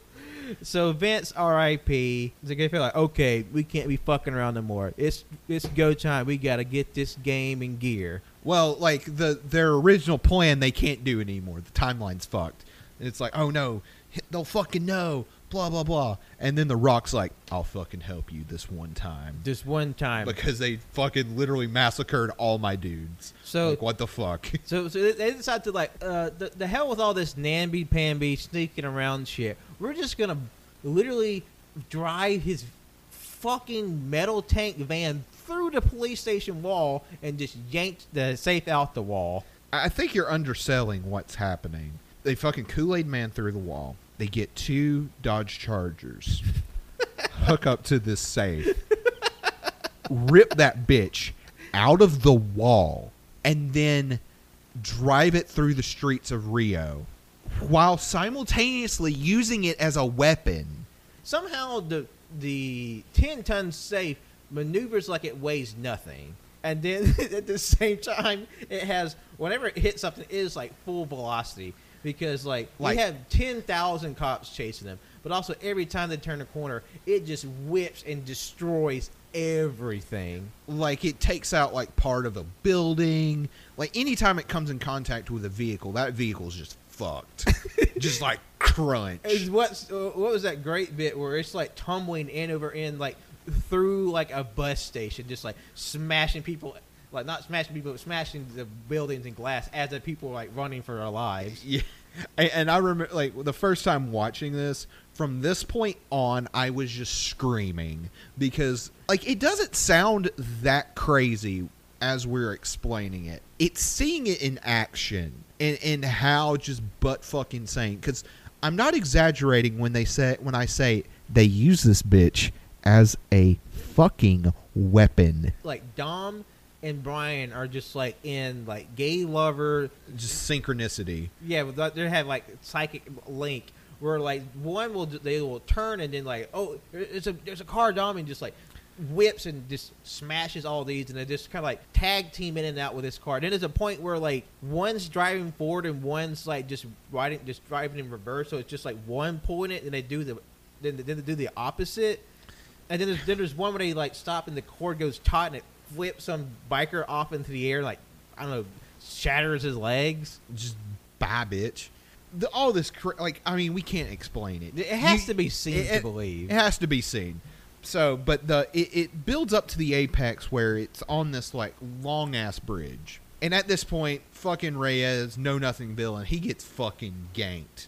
So Vince, R.I.P. They feel like, okay, we can't be fucking around no more. It's it's go time. We gotta get this game in gear. Well, like the their original plan, they can't do anymore. The timeline's fucked. And it's like, oh no, they'll fucking know. Blah blah blah. And then the Rock's like, I'll fucking help you this one time This one time. because they fucking literally massacred all my dudes. So- like, what the fuck? So, so they- decide to like, uh, the, the hell with all this namby pamby sneaking around shit. We're just gonna literally drive his fucking metal tank van through the police station wall and just yank the safe out the wall. I think you're underselling what's happening. They fucking Kool Aid Man through the wall. They get two Dodge Chargers, hook up to this safe, rip that bitch out of the wall, and then drive it through the streets of Rio while simultaneously using it as a weapon. somehow the the ten ton safe maneuvers like it weighs nothing, and then at the same time it has whenever it hits something, it is like full velocity because like, Like- we have ten thousand cops chasing them, but also every time they turn a corner, it just whips and destroys everything. like it takes out like part of a building. Like anytime it comes in contact with a vehicle that vehicle's just fucked. Just like crunch. Is what's uh, what was that great bit where it's like tumbling in over in like through like a bus station, just like smashing people, like not smashing people, but smashing the buildings and glass as the people are like running for their lives. yeah. And, and i remember like the first time watching this from this point on i was just screaming because like it doesn't sound that crazy as we're explaining it. It's seeing it in action and, and how just butt fucking insane because i'm not exaggerating when they say when i say they use this bitch as a fucking weapon. Like Dom and Brian are just like in like gay lover, just synchronicity yeah, they have like psychic link. Where like one will they will turn and then like oh there's a there's a car Dom and just like whips and just smashes all these and they just kind of like tag team in and out with this car. Then there's a point where like one's driving forward and one's like just riding just driving in reverse. So it's just like one pulling it and they do the then then they do the opposite. And then there's then there's one where they like stop and the cord goes taut and it flips some biker off into the air like I don't know shatters his legs. just bye bitch the, all this cra- like i mean we can't explain it It has You- to be seen it- to believe. it has to be seen So, but the it, it builds up to the apex where it's on this like long ass bridge, and at this point, fucking Reyes, know nothing villain, he gets fucking ganked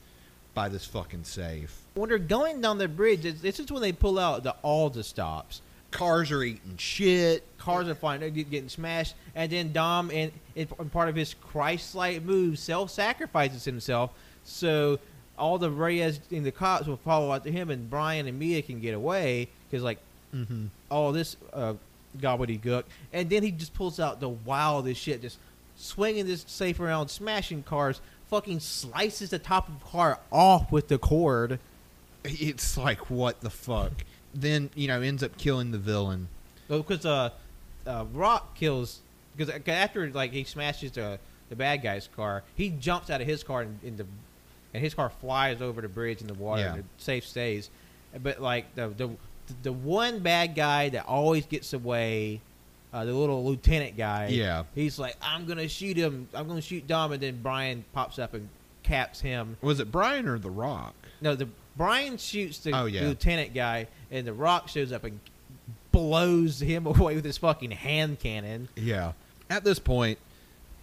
by this fucking safe. When they're going down the bridge, this is when they pull out the all the stops. Cars are eating shit. Cars are flying, they're getting smashed, and then Dom, in, in part of his Christ-like move, self-sacrifices himself, so all the Reyes and the cops will follow after him, and Brian and Mia can get away because like Mm-hmm. all this uh, gobbledygook, and then he just pulls out the wildest shit, just swinging this safe around, smashing cars, fucking slices the top of the car off with the cord. It's like what the fuck. Then you know ends up killing the villain. because uh, uh, Rock kills because after like he smashes the the bad guy's car, he jumps out of his car and in the and his car flies over the bridge in the water. Yeah. and the safe stays, but like the the the one bad guy that always gets away. Uh, the little lieutenant guy, Yeah. he's like, "I'm gonna shoot him. I'm gonna shoot Dom," and then Brian pops up and caps him. Was it Brian or The Rock? No, the Brian shoots the Oh, yeah. lieutenant guy, and the Rock shows up and blows him away with his fucking hand cannon. Yeah. At this point,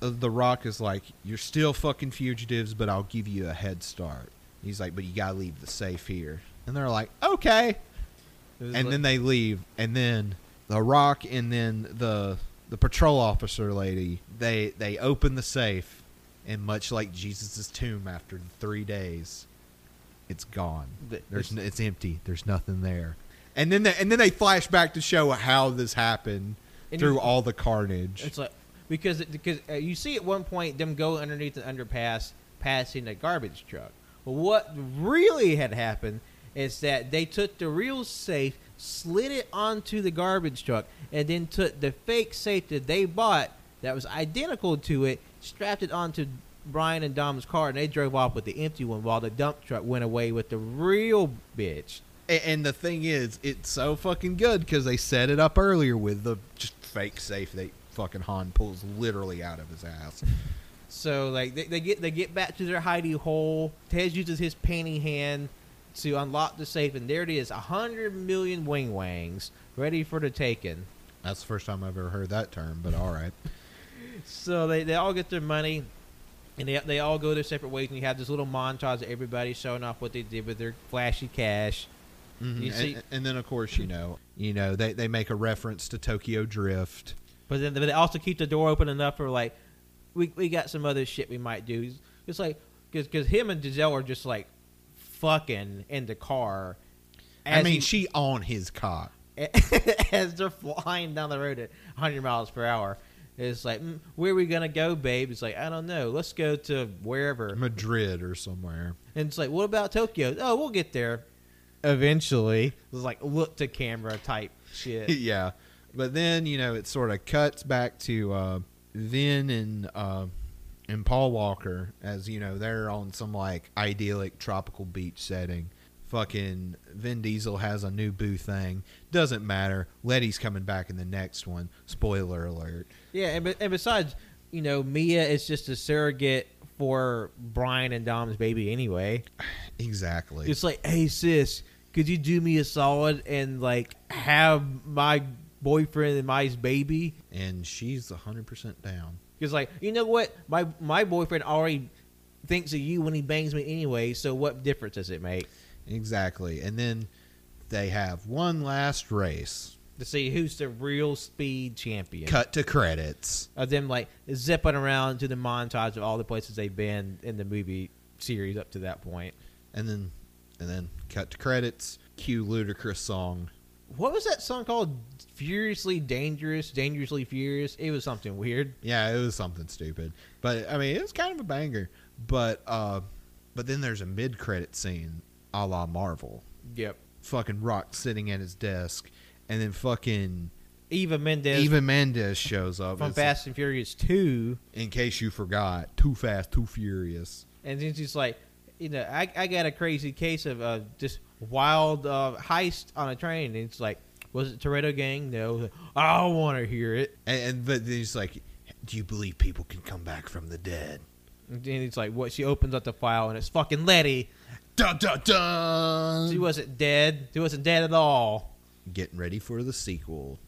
uh, The Rock is like, "You're still fucking fugitives, but I'll give you a head start." He's like, "But you gotta leave the safe here." And they're like, "Okay." And like- then they leave and then the rock and then the the patrol officer lady they they open the safe and much like jesus' tomb after three days it's gone. There's it's- it's empty. There's nothing there. And then they, and then they flash back to show how this happened through you- all the carnage. It's like because because uh, you see at one point them go underneath the underpass, passing a garbage truck. But what really had happened is that they took the real safe, slid it onto the garbage truck, and then took the fake safe that they bought that was identical to it, strapped it onto Brian and Dom's car, and they drove off with the empty one while the dump truck went away with the real bitch. A- and the thing is it's so fucking good because they set it up earlier with the just fake safe that fucking han pulls literally out of his ass So like they, they get they get back to their hidey hole. Tej uses his painting hand to unlock the safe, and there it is, a hundred million wing wangs ready for the taking. that's the first time i've ever heard that term but all right So they, they all get their money, and they they all go their separate ways. And you have this little montage of everybody showing off what they did with their flashy cash. Mhm. You and, see- and then of course you know you know they, they make a reference to Tokyo Drift. But then but they also keep the door open enough for like, we we got some other shit we might do. It's like because him and Giselle are just like fucking in the car. I mean, he- she on his cock. as they're flying down the road at 100 miles per hour. It's like, mm, where are we gonna go, babe? It's like, I don't know. Let's go to wherever. Madrid or somewhere. And it's like, what about Tokyo? Oh, we'll get there eventually. It's like look to camera type shit. yeah, but then you know it sort of cuts back to uh, Vin and uh, and Paul Walker as you know they're on some like idyllic tropical beach setting. Fucking Vin Diesel has a new boo thing. Doesn't matter. Letty's coming back in the next one. Spoiler alert. Yeah, and, and besides, you know, Mia is just a surrogate for Brian and Dom's baby anyway. Exactly. It's like, hey sis, could you do me a solid and like have my boyfriend and my baby? and she's 100% down. Because like, you know what, my my boyfriend already thinks of you when he bangs me anyway. So what difference does it make Exactly. And then they have one last race. To see who's the real speed champion? Cut to credits. Of them like zipping around to the montage of all the places they've been in the movie series up to that point. And then and then cut to credits. Cue Ludacris song. What was that song called? Furiously Dangerous, Dangerously Furious. It was something weird. Yeah, it was something stupid. But I mean, it was kind of a banger. But uh but then there's a mid-credit scene a la Marvel. Yep. Fucking Rock sitting at his desk and then fucking Eva Mendes Eva Mendes shows up. from It's- Fast and Furious Two, in case you forgot, Too Fast, Too Furious. and then she's like, you know, I, I got a crazy case of uh, just wild uh, heist on a train. And it's like, was it Toretto Gang? No. I don't want to hear it. And, and but then he's like, "Do you believe people can come back from the dead?" And then it's like, what? She opens up the file and it's fucking Letty. Dun dun dun. She wasn't dead. She wasn't dead at all. Getting ready for the sequel,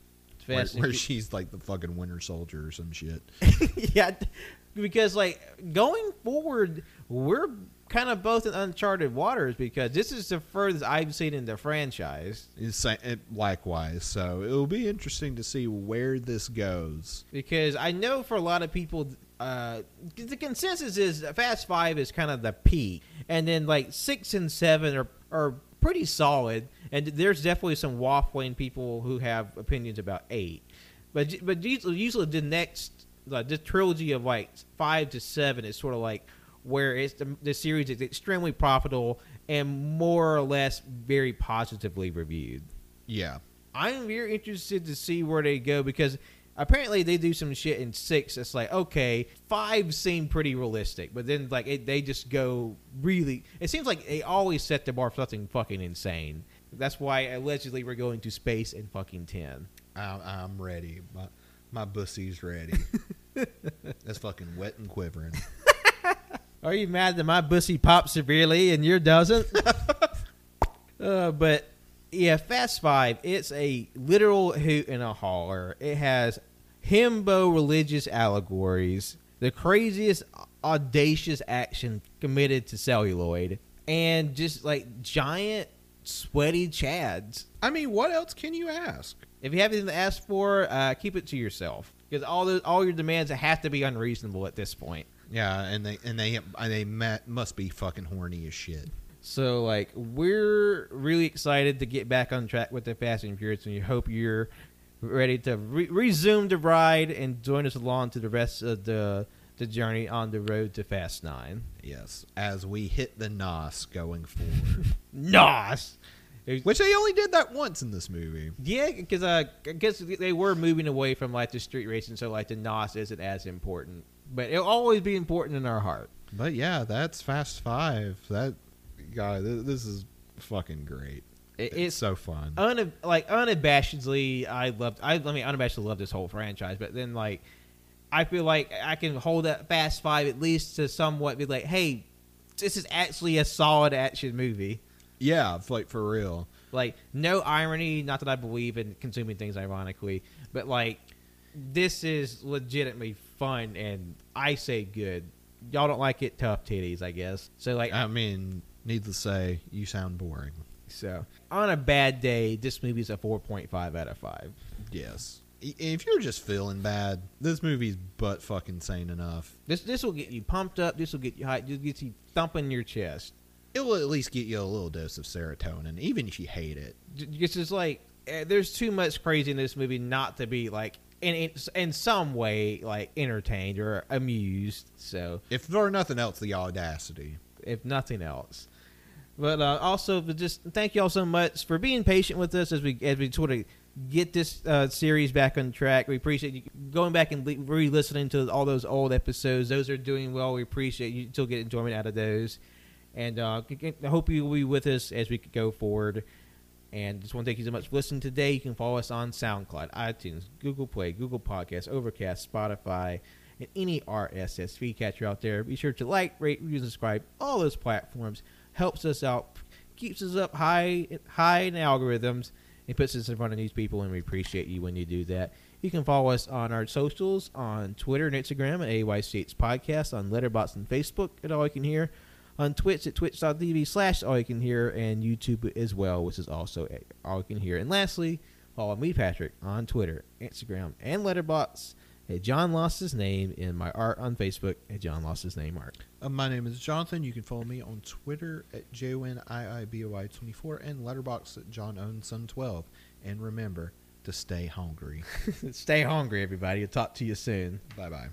where, where she's like the fucking Winter Soldier or some shit. yeah, because like going forward, we're kind of both in uncharted waters because this is the furthest I've seen in the franchise. It- likewise, so it'll be interesting to see where this goes. Because I know for a lot of people, uh, the consensus is Fast Five is kind of the peak, and then like six and seven are are pretty solid, and there's definitely some waffling people who have opinions about eight. But but usually, usually the next like the trilogy of like five to seven is sort of like where it's the, the series is extremely profitable and more or less very positively reviewed. Yeah, I'm very interested to see where they go because apparently they do some shit in six. It's like okay, five seem pretty realistic, but then like it, they just go really. It seems like they always set the bar for something fucking insane. That's why allegedly we're going to space in fucking ten. I'm, I'm ready. My my pussy's ready. That's fucking wet and quivering. Are you mad that my bussy pops severely and your doesn't? uh, but yeah, Fast Five. It's a literal hoot and a holler. It has himbo religious allegories, the craziest, audacious action committed to celluloid, and just like giant, sweaty chads. I mean, what else can you ask? If you have anything to ask for, uh, keep it to yourself because all the all your demands have to be unreasonable at this point. Yeah, and they and they and they must be fucking horny as shit. So like we're really excited to get back on track with the Fast and Furious, and we hope you're ready to re- resume the ride and join us along to the rest of the the journey on the road to Fast Nine. Yes, as we hit the nos going forward, Nos. which they only did that once in this movie. Yeah, because uh, I guess they were moving away from like the street racing, so like the NOS isn't as important, but it'll always be important in our heart. But yeah, that's Fast Five. That guy, th- this is fucking great. It- It's, it's so fun. un like unabashedly, I loved. I, I mean, unabashedly love this whole franchise. But then, like, I feel like I can hold that Fast Five at least to somewhat be like, hey, this is actually a solid action movie. yeah, like for real. Like, no irony. Not that I believe in consuming things ironically, but like, this is legitimately fun, and I say good. Y'all don't like it, tough titties, I guess. So like, I mean, needless to say, you sound boring. so on a bad day, this movie's a four point five out of five. Yes. If you're just feeling bad, this movie's butt fucking sane enough. This this will get you pumped up. This will get you hyped. This gets you thumping your chest. It will at least get you a little dose of serotonin, even if you hate it. It's just like eh, there's too much crazy in this movie not to be like in in, in some way like entertained or amused. So If for nothing else, the audacity. if nothing else. But uh, also, just thank you all so much for being patient with us as we as we sort of get this uh, series back on track. We appreciate you going back and re-listening to all those old episodes. Those are doing well. We appreciate you still get enjoyment out of those, and uh, I hope you will be with us as we go forward. And just want to thank you so much for listening today. You can follow us on SoundCloud, iTunes, Google Play, Google Podcasts, Overcast, Spotify, and any RSS feed catcher out there. Be sure to like, rate, review, and subscribe. All those platforms helps us out, keeps us up high, high in algorithms, and puts us in front of these people. And we appreciate you when you do that. You can follow us on our socials on Twitter and Instagram at AYCH Podcast, on Letterboxd and Facebook at All You Can Hear, on Twitch at twitch.tv slash All You Can Hear, and YouTube as well, which is also All You Can Hear. And lastly, follow me, Patrick, on Twitter, Instagram, and Letterboxd at John Lost His Name, in my art on Facebook at John Lost His Name Art. Uh, my name is Jonathan. You can follow me on Twitter at JONIIBOI24 and Letterboxd at JohnOwnSon12. And remember to stay hungry. Stay hungry, everybody. I'll talk to you soon. bye bye.